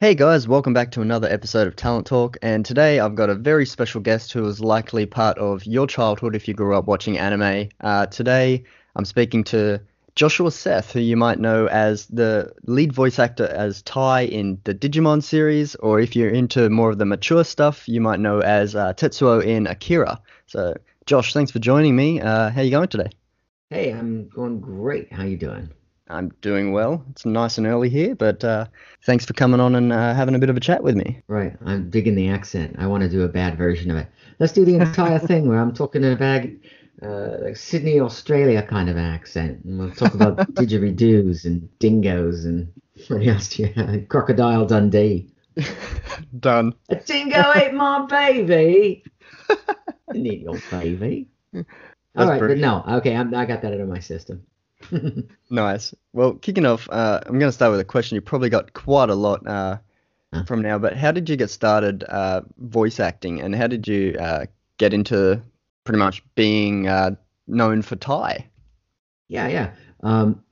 Hey guys, welcome back to another episode of Talent Talk. And today I've got a very special guest who was likely part of your childhood if you grew up watching anime. Uh, today I'm speaking to Joshua Seth, who you might know as the lead voice actor as Tai in the Digimon series, or if you're into more of the mature stuff, you might know as uh, Tetsuo in Akira. So, Josh, thanks for joining me. Uh, how you going today? Hey, I'm going great. How you doing? I'm doing well. It's nice and early here, but uh, thanks for coming on and uh, having a bit of a chat with me. Right. I'm digging the accent. I want to do a bad version of it. Let's do the entire thing where I'm talking in a bag, uh, like Sydney, Australia kind of accent. And we'll talk about didgeridoos and dingoes and what else you? Crocodile Dundee. Done. A dingo ate my baby. Didn't eat your baby. All right, pretty- but no. Okay, I'm, I got that out of my system. Nice. Well, kicking off, uh, I'm going to start with a question you probably got quite a lot uh, from now, but how did you get started uh, voice acting and how did you uh, get into pretty much being uh, known for Tai? Yeah, yeah. Um,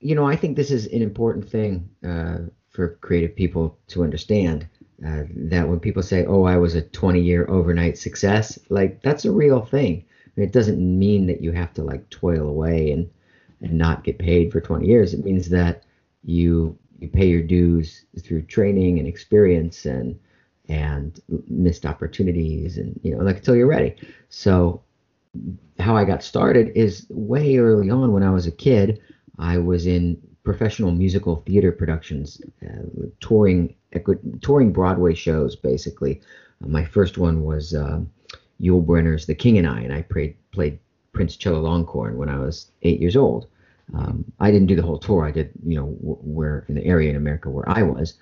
you know, I think this is an important thing uh, for creative people to understand. Uh, that when people say, "Oh, I was a 20-year overnight success," like that's a real thing. It doesn't mean that you have to like toil away and and not get paid for 20 years. It means that you you pay your dues through training and experience and and missed opportunities and you know like until you're ready. So how I got started is way early on when I was a kid. I was in professional musical theater productions, uh, touring touring Broadway shows. Basically, uh, my first one was um Yul Brynner's The King and I, and I played played Prince Chulalongkorn when I was eight years old. Um, I didn't do the whole tour. I did, you know, wh- where in the area in America where I was,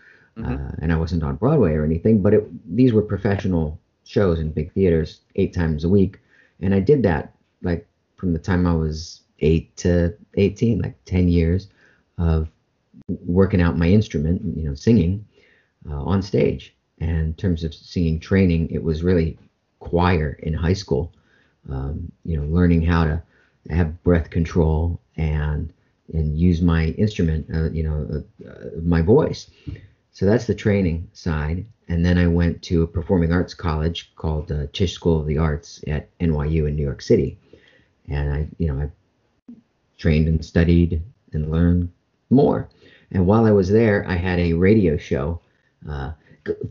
uh, and I wasn't on Broadway or anything. But it, these were professional shows in big theaters, eight times a week, and I did that like from the time I was eight to eighteen, like ten years of working out my instrument, you know, singing uh, on stage. And in terms of singing training, it was really choir in high school. Um, you know, learning how to have breath control and and use my instrument, uh, you know, uh, uh, my voice. So that's the training side. And then I went to a performing arts college called uh, Tisch School of the Arts at NYU in New York City. And I, you know, I trained and studied and learned more. And while I was there, I had a radio show, uh,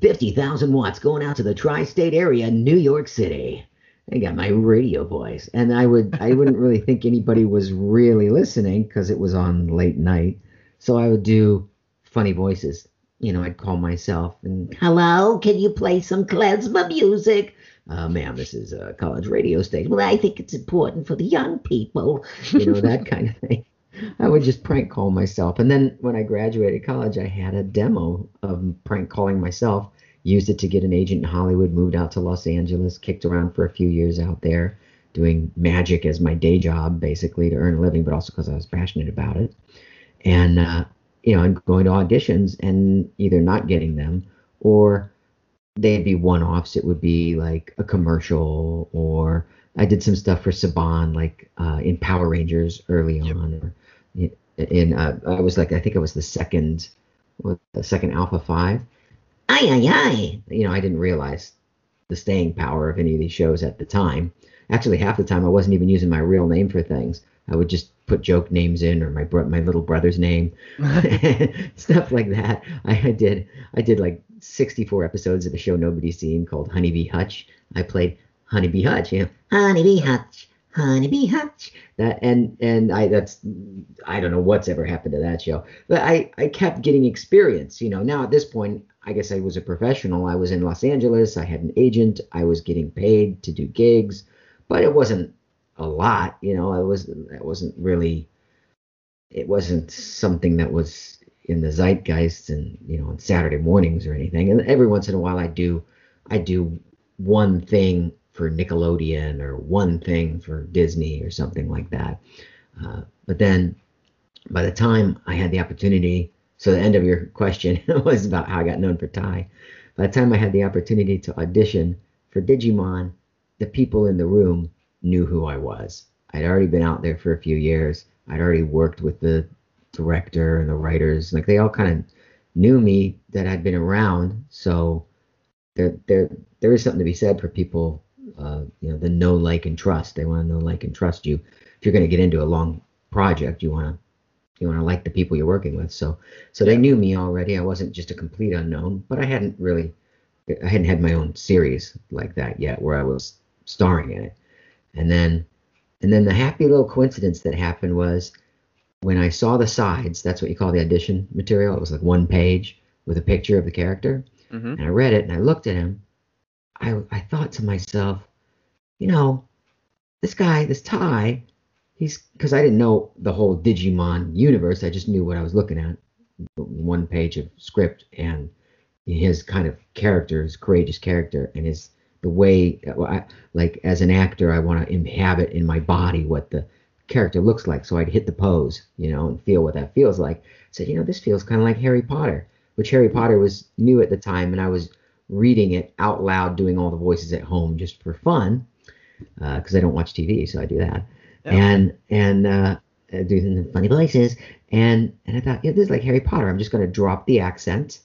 50,000 watts going out to the tri-state area, New York City. I got my radio voice, and I would I wouldn't really think anybody was really listening because it was on late night. So I would do funny voices. You know, I'd call myself and hello, can you play some klezmer music? Uh, ma'am, this is a college radio station. Well, I think it's important for the young people. You know that kind of thing. I would just prank call myself. And then when I graduated college, I had a demo of prank calling myself. Used it to get an agent in Hollywood, moved out to Los Angeles, kicked around for a few years out there, doing magic as my day job, basically to earn a living, but also because I was passionate about it. And, uh, you know, and going to auditions and either not getting them or they'd be one offs. It would be like a commercial or I did some stuff for Saban, like uh, in Power Rangers early on. Or in, in uh, I was like, I think it was the second, the second Alpha 5. Aye, aye, aye. You know, I didn't realize the staying power of any of these shows at the time. Actually, half the time I wasn't even using my real name for things. I would just put joke names in or my bro- my little brother's name, stuff like that. I, I did I did like 64 episodes of a show nobody's seen called Honeybee Hutch. I played Honeybee Hutch, you know, Honeybee Hutch, Honeybee Hutch. That and and I that's I don't know what's ever happened to that show, but I I kept getting experience. You know, now at this point, I guess I was a professional. I was in Los Angeles. I had an agent. I was getting paid to do gigs, but it wasn't a lot. You know, I was that wasn't really it wasn't something that was in the zeitgeist and you know on Saturday mornings or anything. And every once in a while, I do I do one thing for Nickelodeon or one thing for Disney or something like that. Uh, but then by the time I had the opportunity, so the end of your question was about how I got known for Tai. By the time I had the opportunity to audition for Digimon, the people in the room knew who I was. I'd already been out there for a few years. I'd already worked with the director and the writers. Like they all kind of knew me that I'd been around. So there there there is something to be said for people, uh, you know, the know, like, and trust. They want to know, like, and trust you. If you're going to get into a long project, you want to you want to like the people you're working with. So so they knew me already. I wasn't just a complete unknown, but I hadn't really I hadn't had my own series like that yet where I was starring in it. And then and then the happy little coincidence that happened was when I saw the sides, that's what you call the audition material. It was like one page with a picture of the character. Mm-hmm. And I read it and I looked at him. I I thought to myself, you know, this guy, this Tai, he's because I didn't know the whole Digimon universe. I just knew what I was looking at, one page of script and his kind of character, his courageous character, and his the way, I, like as an actor, I want to inhabit in my body what the character looks like. So I'd hit the pose, you know, and feel what that feels like. Said, you know, this feels kind of like Harry Potter, which Harry Potter was new at the time, and I was reading it out loud, doing all the voices at home just for fun, because uh, I don't watch TV, so I do that, yeah. and and uh, do in funny places. and and I thought, yeah, this is like Harry Potter. I'm just going to drop the accent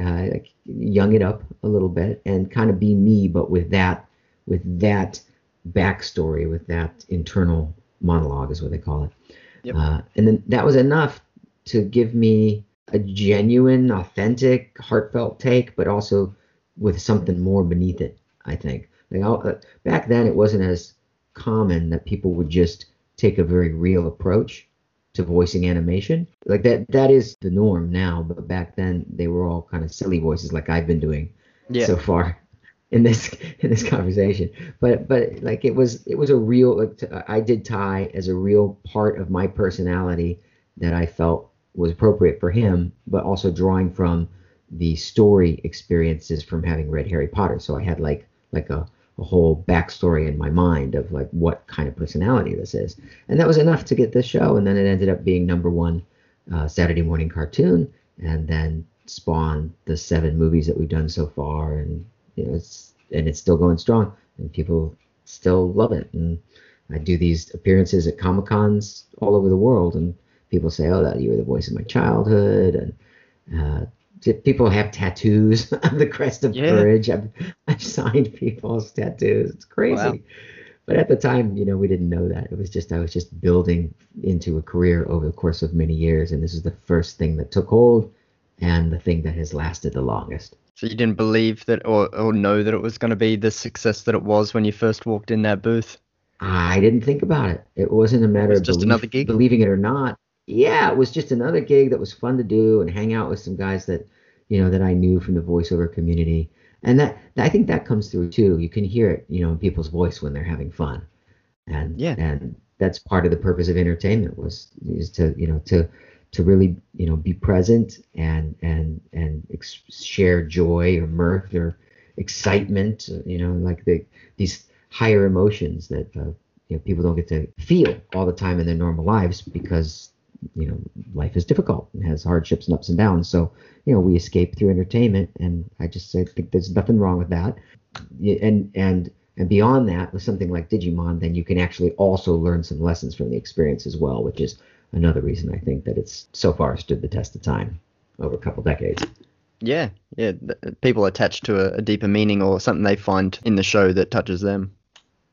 uh, like young it up a little bit and kind of be me, but with that with that backstory, with that internal monologue is what they call it. Yep. Uh, and then that was enough to give me a genuine, authentic, heartfelt take, but also with something more beneath it. I think. Like uh, back then, it wasn't as common that people would just take a very real approach to voicing animation. Like that that is the norm now, but back then they were all kind of silly voices like I've been doing yeah. so far in this in this conversation. But but like it was it was a real like I did Tai as a real part of my personality that I felt was appropriate for him, but also drawing from the story experiences from having read Harry Potter. So I had like like a a whole backstory in my mind of like what kind of personality this is. And that was enough to get this show. And then it ended up being number one uh, Saturday morning cartoon, and then spawned the seven movies that we've done so far. And you know, it's and it's still going strong, and people still love it. And I do these appearances at comic cons all over the world, and people say, "Oh, that you were the voice of my childhood," and uh, people have tattoos on the crest of yeah. courage. I've, I've signed people's tattoos. It's crazy. Wow. But at the time, you know, we didn't know that. It was just I was just building into a career over the course of many years, and this is the first thing that took hold, and the thing that has lasted the longest. So you didn't believe that, or or know that it was going to be the success that it was when you first walked in that booth. I didn't think about it. It wasn't a matter of just belief, another gig. believing it or not yeah, it was just another gig that was fun to do and hang out with some guys that, you know, that I knew from the voiceover community. And that I think that comes through too. You can hear it, you know, in people's voice when they're having fun. And yeah. and that's part of the purpose of entertainment was is to, you know, to to really, you know, be present and and and ex- share joy or mirth or excitement, you know, like the these higher emotions that uh, you know, people don't get to feel all the time in their normal lives because you know life is difficult. And has hardships and ups and downs. So you know we escape through entertainment and i just I think there's nothing wrong with that. And and and beyond that with something like digimon then you can actually also learn some lessons from the experience as well which is another reason i think that it's so far stood the test of time over a couple decades. Yeah. Yeah. People attach to a, a deeper meaning or something they find in the show that touches them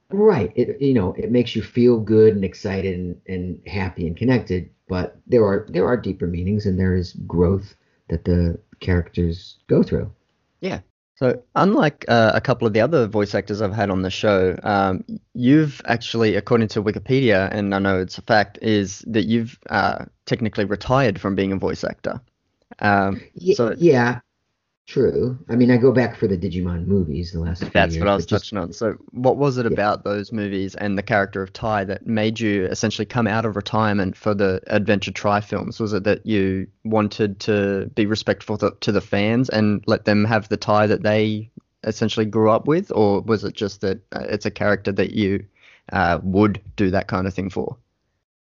Right. It you know it makes you feel good and excited and, and happy and connected, but there are there are deeper meanings and there is growth that the characters go through. Yeah. So unlike uh, a couple of the other voice actors I've had on the show, um, you've actually, according to Wikipedia, and I know it's a fact, is that you've uh, technically retired from being a voice actor. Um, so yeah, True. I mean, I go back for the Digimon movies the last. That's years, what I was touching on. So, what was it yeah. about those movies and the character of Tai that made you essentially come out of retirement for the Adventure Tri films? Was it that you wanted to be respectful to, to the fans and let them have the Tai that they essentially grew up with, or was it just that uh, it's a character that you uh, would do that kind of thing for?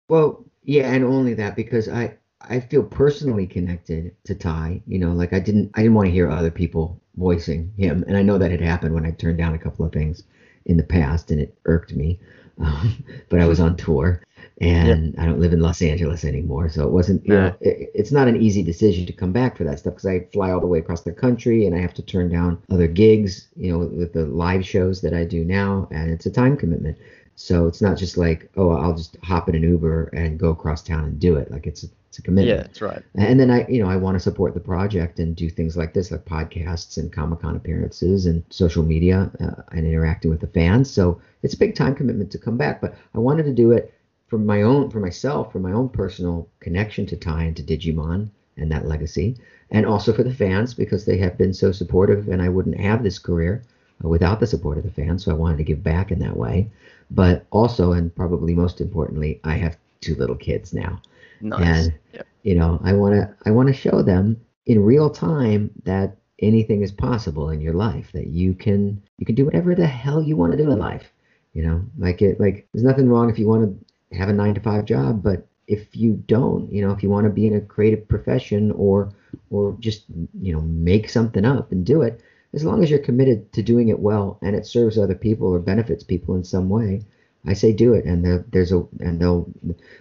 Well, yeah, and only that because I I feel personally connected to Tai. You know, like I didn't I didn't want to hear other people voicing him, and I know that had happened when I turned down a couple of things in the past, and it irked me. um, but I was on tour, and I don't live in Los Angeles anymore, so it wasn't. You Nah. know, it, it's not an easy decision to come back for that stuff because I fly all the way across the country, and I have to turn down other gigs. You know, with the live shows that I do now, and it's a time commitment. So it's not just like, oh, I'll just hop in an Uber and go across town and do it. Like it's it's a commitment. Yeah, that's right. And then I, you know, I want to support the project and do things like this, like podcasts and Comic Con appearances and social media uh, and interacting with the fans. So it's a big time commitment to come back. But I wanted to do it for my own, for myself, for my own personal connection to tie into Digimon and that legacy, and also for the fans because they have been so supportive, and I wouldn't have this career without the support of the fans. So I wanted to give back in that way. But also, and probably most importantly, I have two little kids now Nice. and you know i want to i want to show them in real time that anything is possible in your life that you can you can do whatever the hell you want to do in life you know like it like there's nothing wrong if you want to have a 9 to 5 job but if you don't you know if you want to be in a creative profession or or just you know make something up and do it as long as you're committed to doing it well and it serves other people or benefits people in some way i say do it and there, there's a and they'll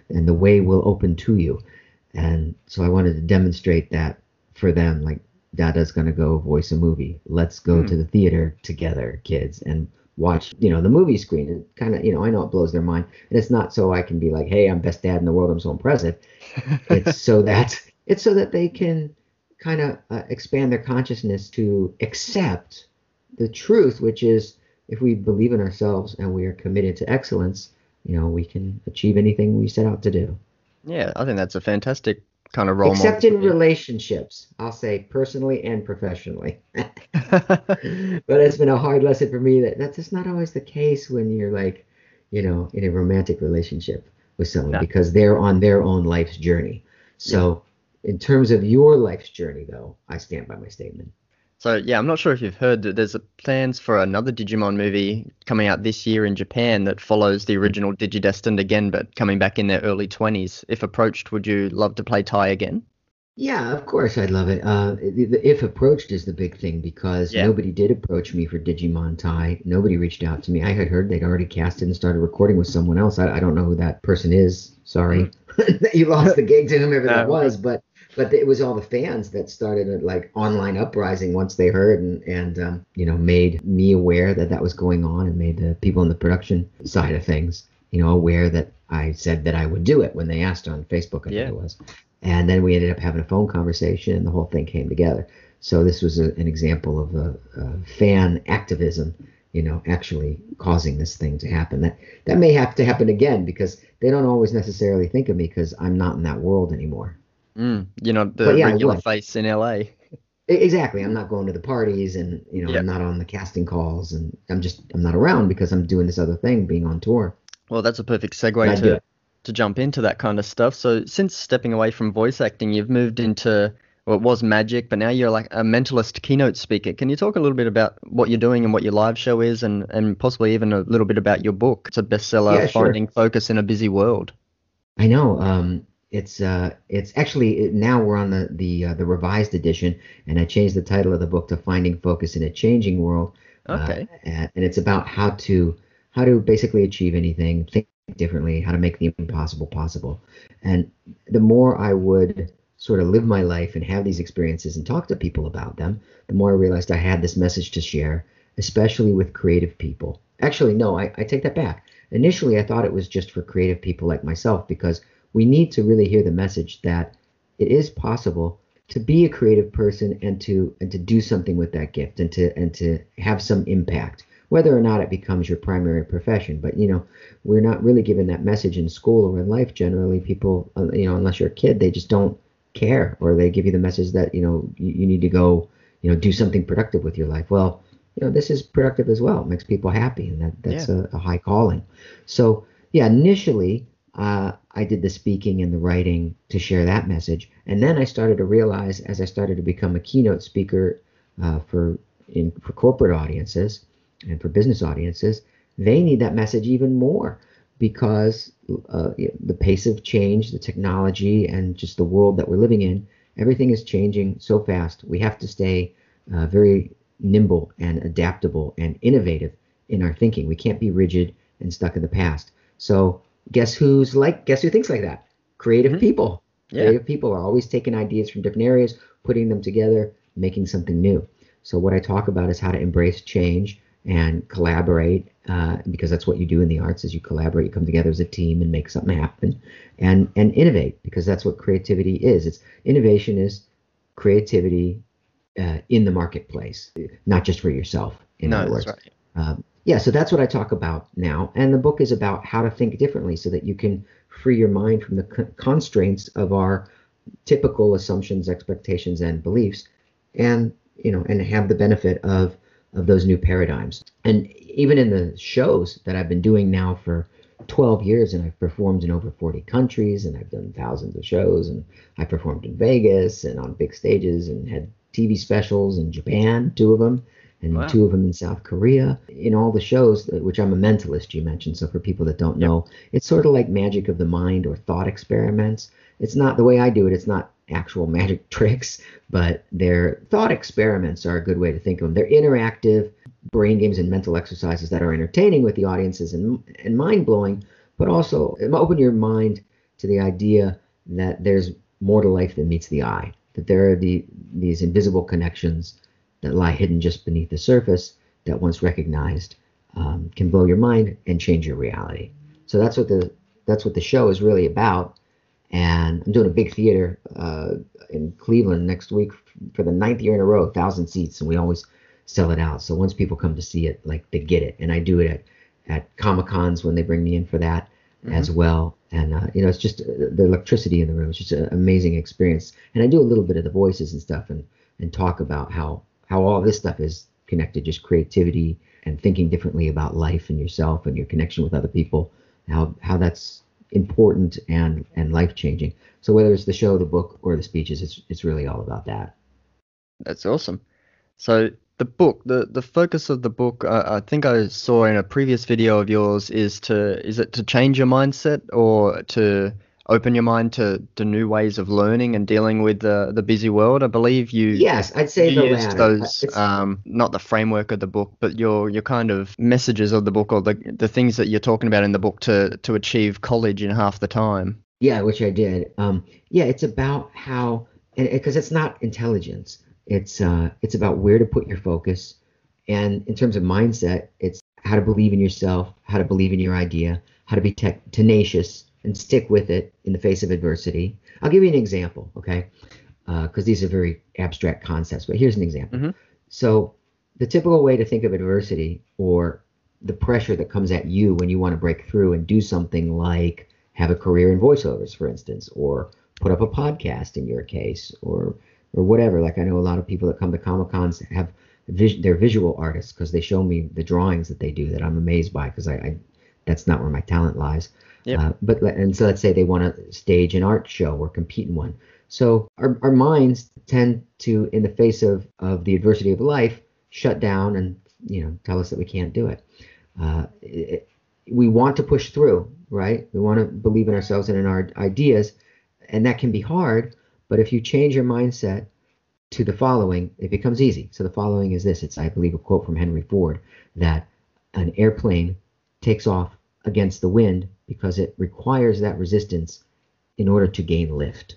and the way will open to you and so I wanted to demonstrate that for them. Like, Dada's going to go voice a movie. Let's go Hmm. to the theater together, kids, and watch, you know, the movie screen. And kind of, you know, I know it blows their mind. And it's not so I can be like, hey, I'm best dad in the world. I'm so impressive. It's so that it's so that they can kind of uh, expand their consciousness to accept the truth, which is if we believe in ourselves and we are committed to excellence, you know, we can achieve anything we set out to do. Yeah, I think that's a fantastic kind of role Except model. in relationships, I'll say personally and professionally. but it's been a hard lesson for me that that's just not always the case when you're like, you know, in a romantic relationship with someone No. because they're on their own life's journey. So, in terms of your life's journey, though, I stand by my statement. So yeah, I'm not sure if you've heard that there's a, plans for another Digimon movie coming out this year in Japan that follows the original Digidestined again, but coming back in their early 20s. If approached, would you love to play Tai again? Yeah, of course, I'd love it. Uh, if approached is the big thing because Yeah. nobody did approach me for Digimon Tri. Nobody reached out to me. I had heard they'd already casted and started recording with someone else. I, I don't know who that person is. Sorry that you lost the gig to whomever that was, but but it was all the fans that started a like online uprising once they heard and and um, you know made me aware that that was going on and made the people in the production side of things you know aware that I said that I would do it when they asked on Facebook. I Yeah. think it was. And then we ended up having a phone conversation, and the whole thing came together. So this was a, an example of a, a fan activism, you know, actually causing this thing to happen. That that may have to happen again because they don't always necessarily think of me because I'm not in that world anymore. Mm, you know, the yeah, regular face in LA. Exactly. I'm not going to the parties, and you know, Yep. I'm not on the casting calls, and I'm just I'm not around because I'm doing this other thing, being on tour. Well, that's a perfect segue to to jump into that kind of stuff. So, since stepping away from voice acting, you've moved into well, it was magic, but now you're like a mentalist keynote speaker. Can you talk a little bit about what you're doing and what your live show is, and and possibly even a little bit about your book? It's a bestseller, Yeah, sure. Finding Focus in a Busy World. I know. Um, it's uh, it's actually now we're on the the uh, the revised edition, and I changed the title of the book to "Finding Focus in a Changing World." Uh, Okay. and, and it's about how to how to basically achieve anything, think differently, how to make the impossible possible. And the more I would sort of live my life and have these experiences and talk to people about them, the more I realized I had this message to share, especially with creative people. Actually, no, I, I take that back. Initially, I thought it was just for creative people like myself because we need to really hear the message that it is possible to be a creative person and to and to do something with that gift and to and to have some impact whether or not it becomes your primary profession. But you know we're not really given that message in school or in life. Generally people uh, you know unless you're a kid they just don't care or they give you the message that you know you, you need to go you know do something productive with your life. Well you know this is productive as well. It makes people happy and that that's a, a high calling. So yeah initially uh, I did the speaking and the writing to share that message, and then I started to realize as I started to become a keynote speaker uh, for in for corporate audiences and for business audiences, they need that message even more because uh, the pace of change, the technology, and just the world that we're living in, everything is changing so fast. We have to stay uh, very nimble and adaptable and innovative in our thinking. We can't be rigid and stuck in the past. So guess who's like guess who thinks like that? Creative Mhm. people. Yeah. Creative people are always taking ideas from different areas, putting them together, making something new. So what I talk about is how to embrace change and collaborate, uh, because that's what you do in the arts: is you collaborate, you come together as a team and make something happen, and and innovate, because that's what creativity is. It's innovation is creativity uh, in the marketplace, not just for yourself. In no, other that's words, right. um, yeah, so that's what I talk about now. And the book is about how to think differently so that you can free your mind from the con- constraints of our typical assumptions, expectations, and beliefs, and you know, and have the benefit of of those new paradigms. And even in the shows that I've been doing now for 12 years, and I've performed in over 40 countries, and I've done thousands of shows, and I performed in Vegas and on big stages, and had TV specials in Japan, two of them, and Wow. two of them in South Korea. In all the shows, which I'm a mentalist, you mentioned. So for people that don't know, it's sort of like magic of the mind or thought experiments. It's not the way I do it. It's not actual magic tricks, but they're thought experiments are a good way to think of them. They're interactive brain games and mental exercises that are entertaining with the audiences and, and mind blowing, but also open your mind to the idea that there's more to life than meets the eye, that there are the, these invisible connections that lie hidden just beneath the surface that once recognized um, can blow your mind and change your reality. So that's what the that's what the show is really about. And I'm doing a big theater uh, in Cleveland next week for the ninth year in a row, thousand seats, and we always sell it out. So once people come to see it, like they get it, and I do it at at comic cons when they bring me in for that as well. And uh, you know, it's just uh, the electricity in the room. It's just an amazing experience. And I do a little bit of the voices and stuff, and and talk about how how all this stuff is connected, just creativity and thinking differently about life and yourself and your connection with other people. How how that's important and and life changing. So whether it's the show, the book, or the speeches, it's it's really all about that. That's awesome. So the book, the the focus of the book, uh, I think I saw in a previous video of yours is to is it to change your mindset or to open your mind to, to new ways of learning and dealing with the the busy world. I believe you Yes, I'd say you the used latter. those It's- um not the framework of the book, but your your kind of messages of the book or the the things that you're talking about in the book to to achieve college in half the time. Yeah, which I did. Um, yeah, it's about how, because it's not intelligence. It's uh, it's about where to put your focus, and in terms of mindset, it's how to believe in yourself, how to believe in your idea, how to be te- tenacious and stick with it in the face of adversity. I'll give you an example, okay? Because these are very abstract concepts, but here's an example. Mhm. So, the typical way to think of adversity or the pressure that comes at you when you want to break through and do something like have a career in voiceovers, for instance, or put up a podcast in your case, or or whatever. Like I know a lot of people that come to Comic Cons have vis- they're visual artists because they show me the drawings that they do that I'm amazed by because I, I that's not where my talent lies. Yep. Uh, but and so let's say they want to stage an art show or compete in one. So our, our minds tend to, in the face of, of the adversity of life, shut down and you know tell us that we can't do it. Uh, it we want to push through, right? We want to believe in ourselves and in our ideas, and that can be hard. But if you change your mindset to the following, it becomes easy. So the following is this: it's I believe a quote from Henry Ford that an airplane takes off against the wind because it requires that resistance in order to gain lift.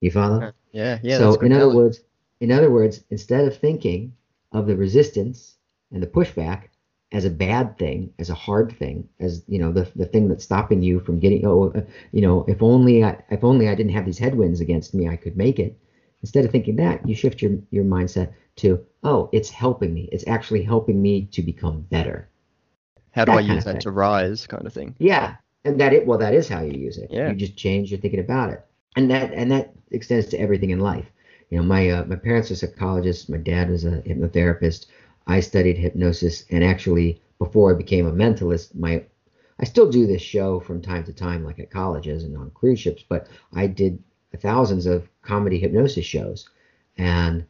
You follow? Yeah, yeah. so in other words, in other words, instead of thinking of the resistance and the pushback as a bad thing, as a hard thing, as you know, the the thing that's stopping you from getting, oh, uh, you know, if only I, if only I didn't have these headwinds against me, I could make it. Instead of thinking that, you shift your your mindset to, oh, it's helping me. It's actually helping me to become better. How do I use that to rise, kind of thing. Yeah, and that it well, that is how you use it. Yeah. You just change your thinking about it, and that and that extends to everything in life. You know, my uh, my parents are psychologists. My dad was a hypnotherapist. I studied hypnosis, and actually, before I became a mentalist, my I still do this show from time to time, like at colleges and on cruise ships. But I did thousands of comedy hypnosis shows, and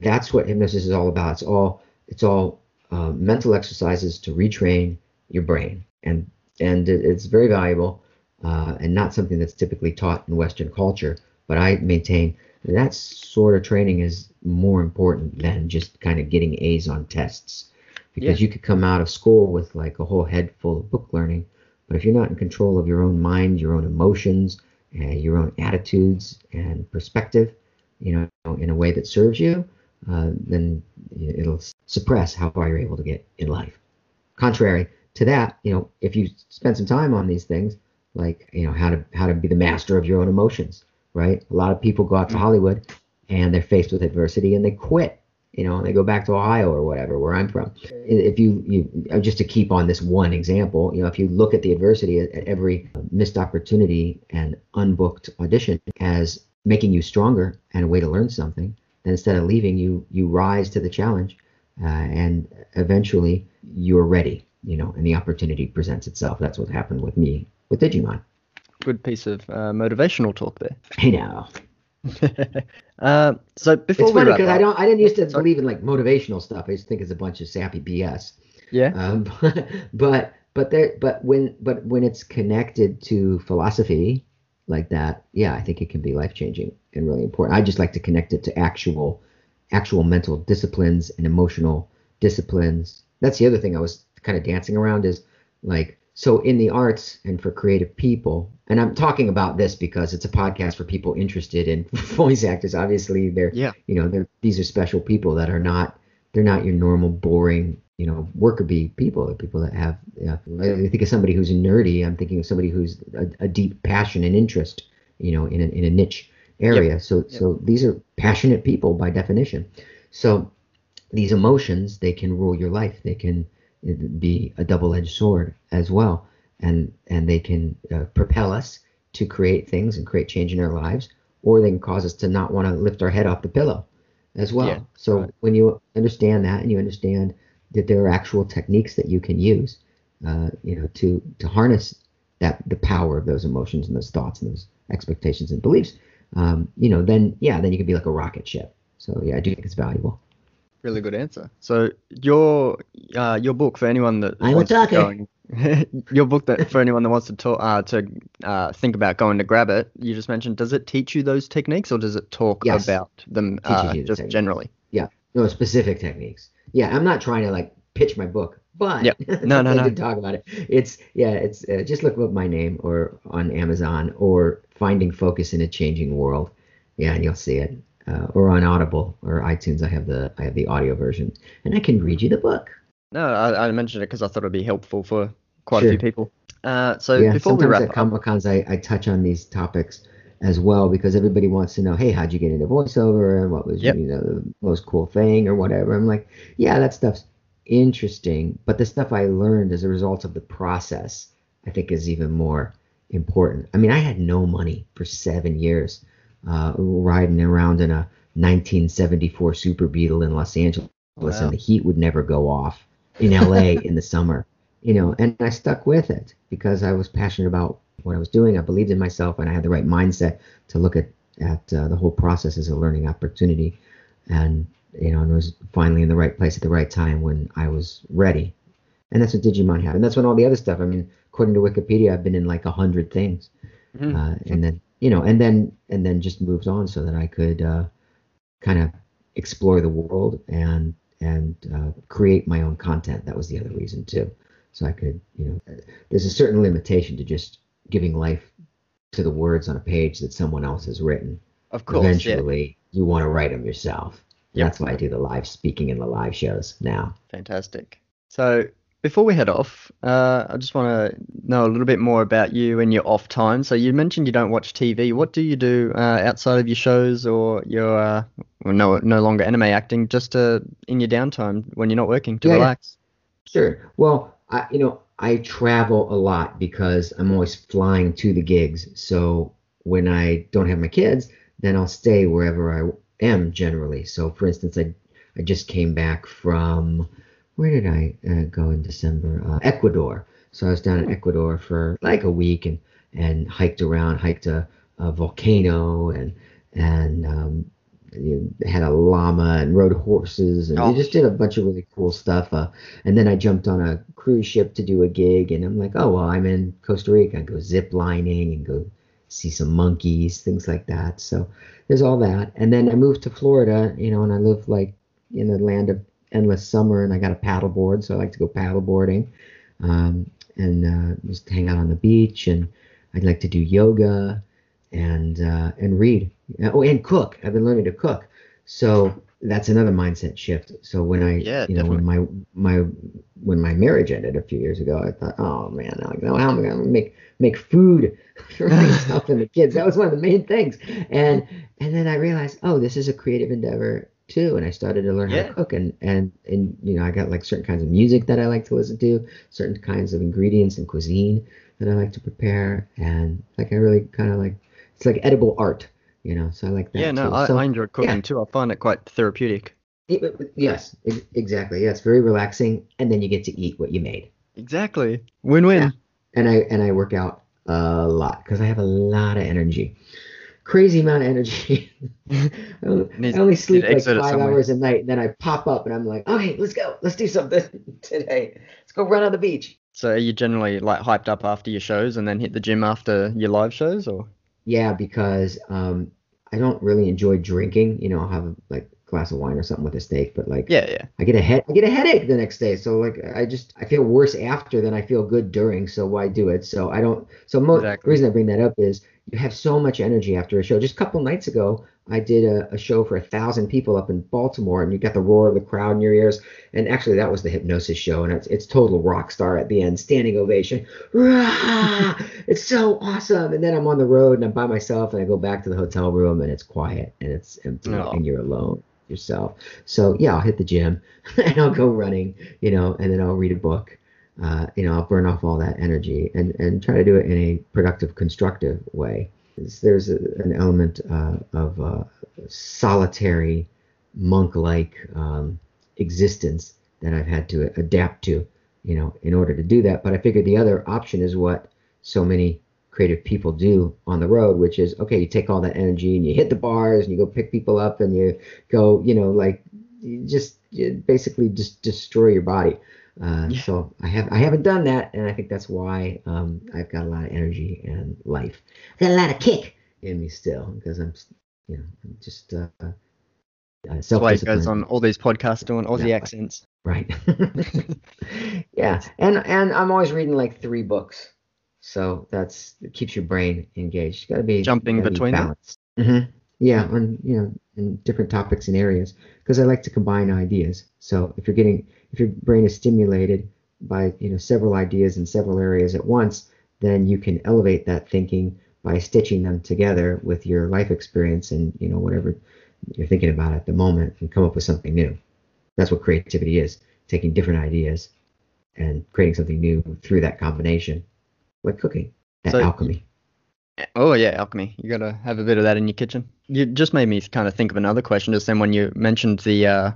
that's what hypnosis is all about. It's all it's all uh, mental exercises to retrain your brain, and and it, it's very valuable uh, and not something that's typically taught in Western culture. But I maintain that sort of training is more important than just kind of getting A's on tests. because Yeah. you could come out of school with like a whole head full of book learning, but if you're not in control of your own mind, your own emotions, and your own attitudes and perspective, you know, in a way that serves you, uh, then it'll suppress how far you're able to get in life. Contrary to that, you know, if you spend some time on these things, like you know how to how to be the master of your own emotions, right? A lot of people go out to Hollywood and they're faced with adversity and they quit, you know, and they go back to Ohio or whatever, where I'm from. If you you uh, just to keep on this one example, you know, if you look at the adversity at, at every missed opportunity and unbooked audition as making you stronger and a way to learn something, then instead of leaving, you you rise to the challenge, uh, and eventually you're ready, you know, and the opportunity presents itself. That's what happened with me with Digimon. Good piece of uh, motivational talk there. I know. uh, so before It's funny because I don't I didn't used to Sorry. believe in like motivational stuff. I just think it's a bunch of sappy BS. Yeah. Um, but but there but when but when it's connected to philosophy like that, yeah, I think it can be life changing and really important. I just like to connect it to actual actual mental disciplines and emotional disciplines. That's the other thing I was kind of dancing around is like so in the arts and for creative people, and I'm talking about this because it's a podcast for people interested in voice actors. Obviously, they're Yeah. you know they're these are special people that are not they're not your normal boring you know worker bee people. They're people that have yeah. I think of somebody who's nerdy. I'm thinking of somebody who's a, a deep passion and interest you know in a, in a niche area. So so these are passionate people by definition. So these emotions they can rule your life. They can uh, be a double-edged sword as well, and and they can uh, propel us to create things and create change in our lives, or they can cause us to not want to lift our head off the pillow as well. Yeah, so right. when you understand that and you understand that there are actual techniques that you can use, uh, you know, to to harness that the power of those emotions and those thoughts and those expectations and beliefs, um, you know, then yeah, then you can be like a rocket ship. So yeah, I do think it's valuable. Really good answer. So your uh, your book for anyone that I'm wants to going, your book that for anyone that wants to talk uh, to uh, think about going to grab it. You just mentioned. Does it teach you those techniques, or does it talk Yes. about them uh, you the just generally? Yeah, no specific techniques. Yeah, I'm not trying to like pitch my book, but Yep. No, no, no. did talk about it. It's yeah, it's uh, just look up my name or on Amazon or Finding Focus in a Changing World. Yeah, and you'll see it. Uh, or on Audible or iTunes, I have the I have the audio version, and I can read you the book. No, I, I mentioned it because I thought it'd be helpful for quite a few people. Uh, so yeah, before we wrap at Comic Cons I, I touch on these topics as well because everybody wants to know, hey, how'd you get into voiceover and what was Yep. you know the most cool thing or whatever. I'm like, yeah, that stuff's interesting, but the stuff I learned as a result of the process, I think, is even more important. I mean, I had no money for seven years, uh, riding around in a 1974 Super Beetle in Los Angeles, Wow. and the heat would never go off in LA in the summer you know, and I stuck with it because I was passionate about what I was doing. I believed in myself, and I had the right mindset to look at at uh, the whole process as a learning opportunity, and you know, and was finally in the right place at the right time when I was ready. And that's what Digimon had, and that's when all the other stuff. I mean, according to Wikipedia, I've been in like a hundred things, Mhm. uh, and then you know, and then and then just moved on so that I could uh, kind of explore the world and and uh, create my own content. That was the other reason too. So I could, you know, there's a certain limitation to just giving life to the words on a page that someone else has written. of course, yeah. Eventually, you want to write them yourself. Yep. That's why I do the live speaking and the live shows now. Fantastic. So before we head off, uh, I just want to know a little bit more about you and your off time. So you mentioned you don't watch TV. What do you do uh, outside of your shows or your uh, well, no no longer anime acting? Just uh, in your downtime when you're not working to Yeah, yeah. relax. Sure. Well, I, you know, I travel a lot because I'm always flying to the gigs. So when I don't have my kids, then I'll stay wherever I am generally. So for instance, I I just came back from where did I uh, go in December? Uh, Ecuador. So I was down in Ecuador for like a week and and hiked around, hiked a, a volcano and and um, you had a llama and rode horses and Oh. just did a bunch of really cool stuff. Uh, and then I jumped on a cruise ship to do a gig, and I'm like, oh well, I'm in Costa Rica. I go zip lining and go see some monkeys, things like that. So there's all that. And then I moved to Florida, you know, and I live like in the land of endless summer, and I got a paddleboard, so I like to go paddleboarding, um, and uh, just hang out on the beach, and I'd like to do yoga, and uh, and read. Oh, and cook. I've been learning to cook, so that's another mindset shift. So when I, Yeah, you know, when my my when my marriage ended a few years ago, I thought, oh man, like, no, how am I gonna make make food for myself and the kids? That was one of the main things. And and then I realized, oh, this is a creative endeavor too. And I started to learn how to cook. And and and you know, I got like certain kinds of music that I like to listen to, certain kinds of ingredients and cuisine that I like to prepare, and like I really kind of like it's like edible art. You know, so I like that. Yeah, no. I, So- I enjoy cooking too. I find it quite therapeutic. it- it- yes, ex- exactly. Yeah, it's very relaxing, and then you get to eat what you made. Exactly. Win-win. Yeah. And I and I work out a lot because I have a lot of energy, crazy amount of energy. I only, sleep like five hours a night, and then I pop up and I'm like, okay, let's go, let's do something today. Let's go run on the beach. So are you generally like hyped up after your shows and then hit the gym after your live shows, or? Yeah, because um, I don't really enjoy drinking. You know, I'll have like a glass of wine or something with a steak, but like Yeah, yeah. I get a head I get a headache the next day. So like I just I feel worse after than I feel good during. So why do it? So I don't. So mo- Exactly. the reason I bring that up is you have so much energy after a show. Just a couple nights ago, I did a, a show for a thousand people up in Baltimore, and you got the roar of the crowd in your ears. And actually, that was the hypnosis show, and it's it's total rock star at the end, standing ovation. Rah! it's so awesome. And then I'm on the road and I'm by myself, and I go back to the hotel room, and it's quiet and it's empty, Oh. and you're alone yourself. So yeah, I'll hit the gym and I'll go running, you know, and then I'll read a book. Uh, you know, I'll burn off all that energy and, and try to do it in a productive, constructive way. There's, a, an element uh, of uh, solitary, monk-like um, existence that I've had to adapt to, you know, in order to do that. But I figured the other option is what so many creative people do on the road, which is okay, you take all that energy and you hit the bars and you go pick people up and you go, you know, like you just you basically just destroy your body. Uh, Yeah. So I have I haven't done that, and I think that's why um, I've got a lot of energy and life. I got a lot of kick in me still because I'm, you know, I'm just uh, uh, That's why he goes on all these podcasts doing Aussie Yeah. accents. Right. yeah, and and I'm always reading like three books, so that's it keeps your brain engaged. Got to be Jumping gotta be between them? balanced. Yeah, on you know, in different topics and areas, because I like to combine ideas. So if you're getting if your brain is stimulated by you know several ideas in several areas at once, then you can elevate that thinking by stitching them together with your life experience and you know whatever you're thinking about at the moment and come up with something new. That's what creativity is taking different ideas and creating something new through that combination, like cooking, that So- alchemy. Oh yeah, alchemy. You gotta have a bit of that in your kitchen. You just made me kind of think of another question just then when you mentioned the uh,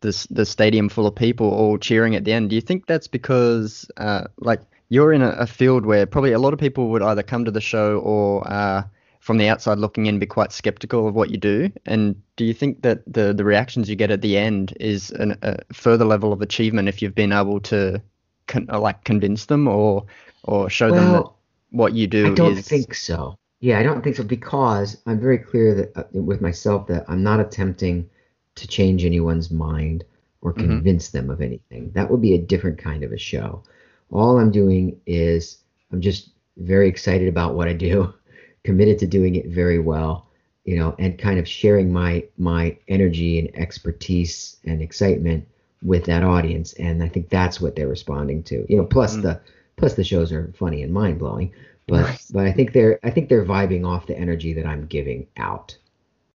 this the stadium full of people all cheering at the end. Do you think that's because uh, like you're in a, a field where probably a lot of people would either come to the show or uh, from the outside looking in be quite skeptical of what you do? And do you think that the the reactions you get at the end is an, a further level of achievement if you've been able to con- like convince them or or show them that Well, what you do I don't is think so. Yeah, I don't think so because I'm very clear that uh, with myself that I'm not attempting to change anyone's mind or Mhm. convince them of anything. That would be a different kind of a show. All I'm doing is I'm just very excited about what I do, committed to doing it very well, you know, and kind of sharing my my energy and expertise and excitement with that audience. And I think that's what they're responding to. You know, plus Mm. the plus the shows are funny and mind blowing. But but I think they're I think they're vibing off the energy that I'm giving out.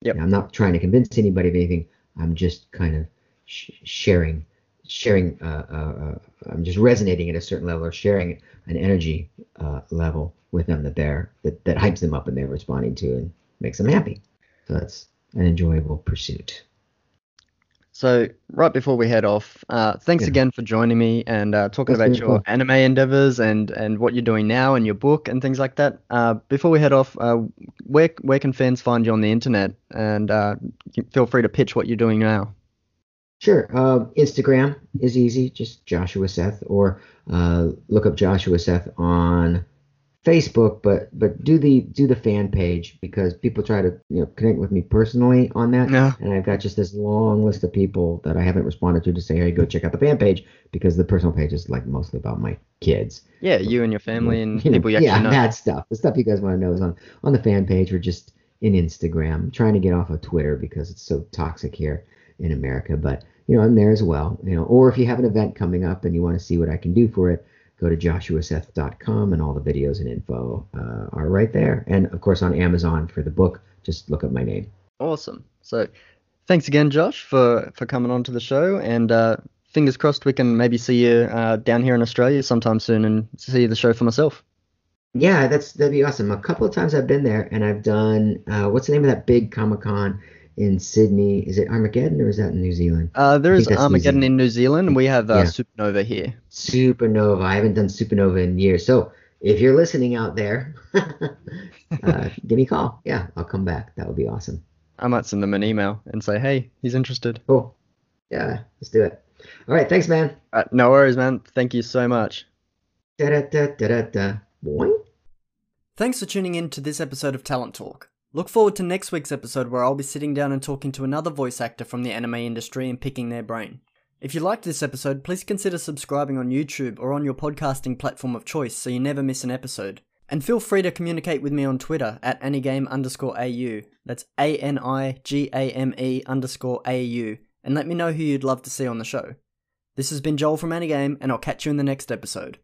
Yep. I'm not trying to convince anybody of anything. I'm just kind of sh- sharing sharing. Uh, uh, uh, I'm just resonating at a certain level or sharing an energy uh, level with them that they're that, that hypes them up and they're responding to and makes them happy. So that's an enjoyable pursuit. So right before we head off, uh, thanks Yeah. again for joining me and uh, talking That's about your anime endeavors and, and what you're doing now and your book and things like that. Uh, before we head off, uh, where where can fans find you on the internet? And uh, feel free to pitch what you're doing now. Sure. Uh, Instagram is easy, just Joshua Seth, or uh, look up Joshua Seth on Facebook, but but do the do the fan page because people try to you know connect with me personally on that, Yeah. and I've got just this long list of people that I haven't responded to to say, hey, go check out the fan page because the personal page is like mostly about my kids. Yeah, you and your family and You know, people you actually yeah, know. that stuff. The stuff you guys want to know is on on the fan page or just in Instagram. I'm trying to get off of Twitter because it's so toxic here in America, but you know I'm there as well. You know, or if you have an event coming up and you want to see what I can do for it, go to joshuaseth.com and all the videos and info uh, are right there. And of course on Amazon for the book, just look up my name. Awesome. So, thanks again, Josh, for for coming on to the show, and uh, fingers crossed we can maybe see you uh, down here in Australia sometime soon and see the show for myself. Yeah, that's that'd be awesome. A couple of times I've been there and I've done uh, what's the name of that big Comic Con in Sydney? Is it Armageddon or is that in New Zealand? Uh, there I is think that's New Armageddon in New Zealand, and we have uh, Yeah. Supernova here. Supernova. I haven't done Supernova in years. So if you're listening out there, uh, give me a call. Yeah, I'll come back. That would be awesome. I might send them an email and say, hey, he's interested. Cool. Yeah, let's do it. All right, thanks, man. Uh, no worries, man. Thank you so much. Da da da da da da. Boing. Thanks for tuning in to this episode of Talent Talk. Look forward to next week's episode where I'll be sitting down and talking to another voice actor from the anime industry and picking their brain. If you liked this episode, please consider subscribing on YouTube or on your podcasting platform of choice so you never miss an episode. And feel free to communicate with me on Twitter at anigame underscore au. That's A N I G A M E underscore AU. And let me know who you'd love to see on the show. This has been Joel from Anigame, and I'll catch you in the next episode.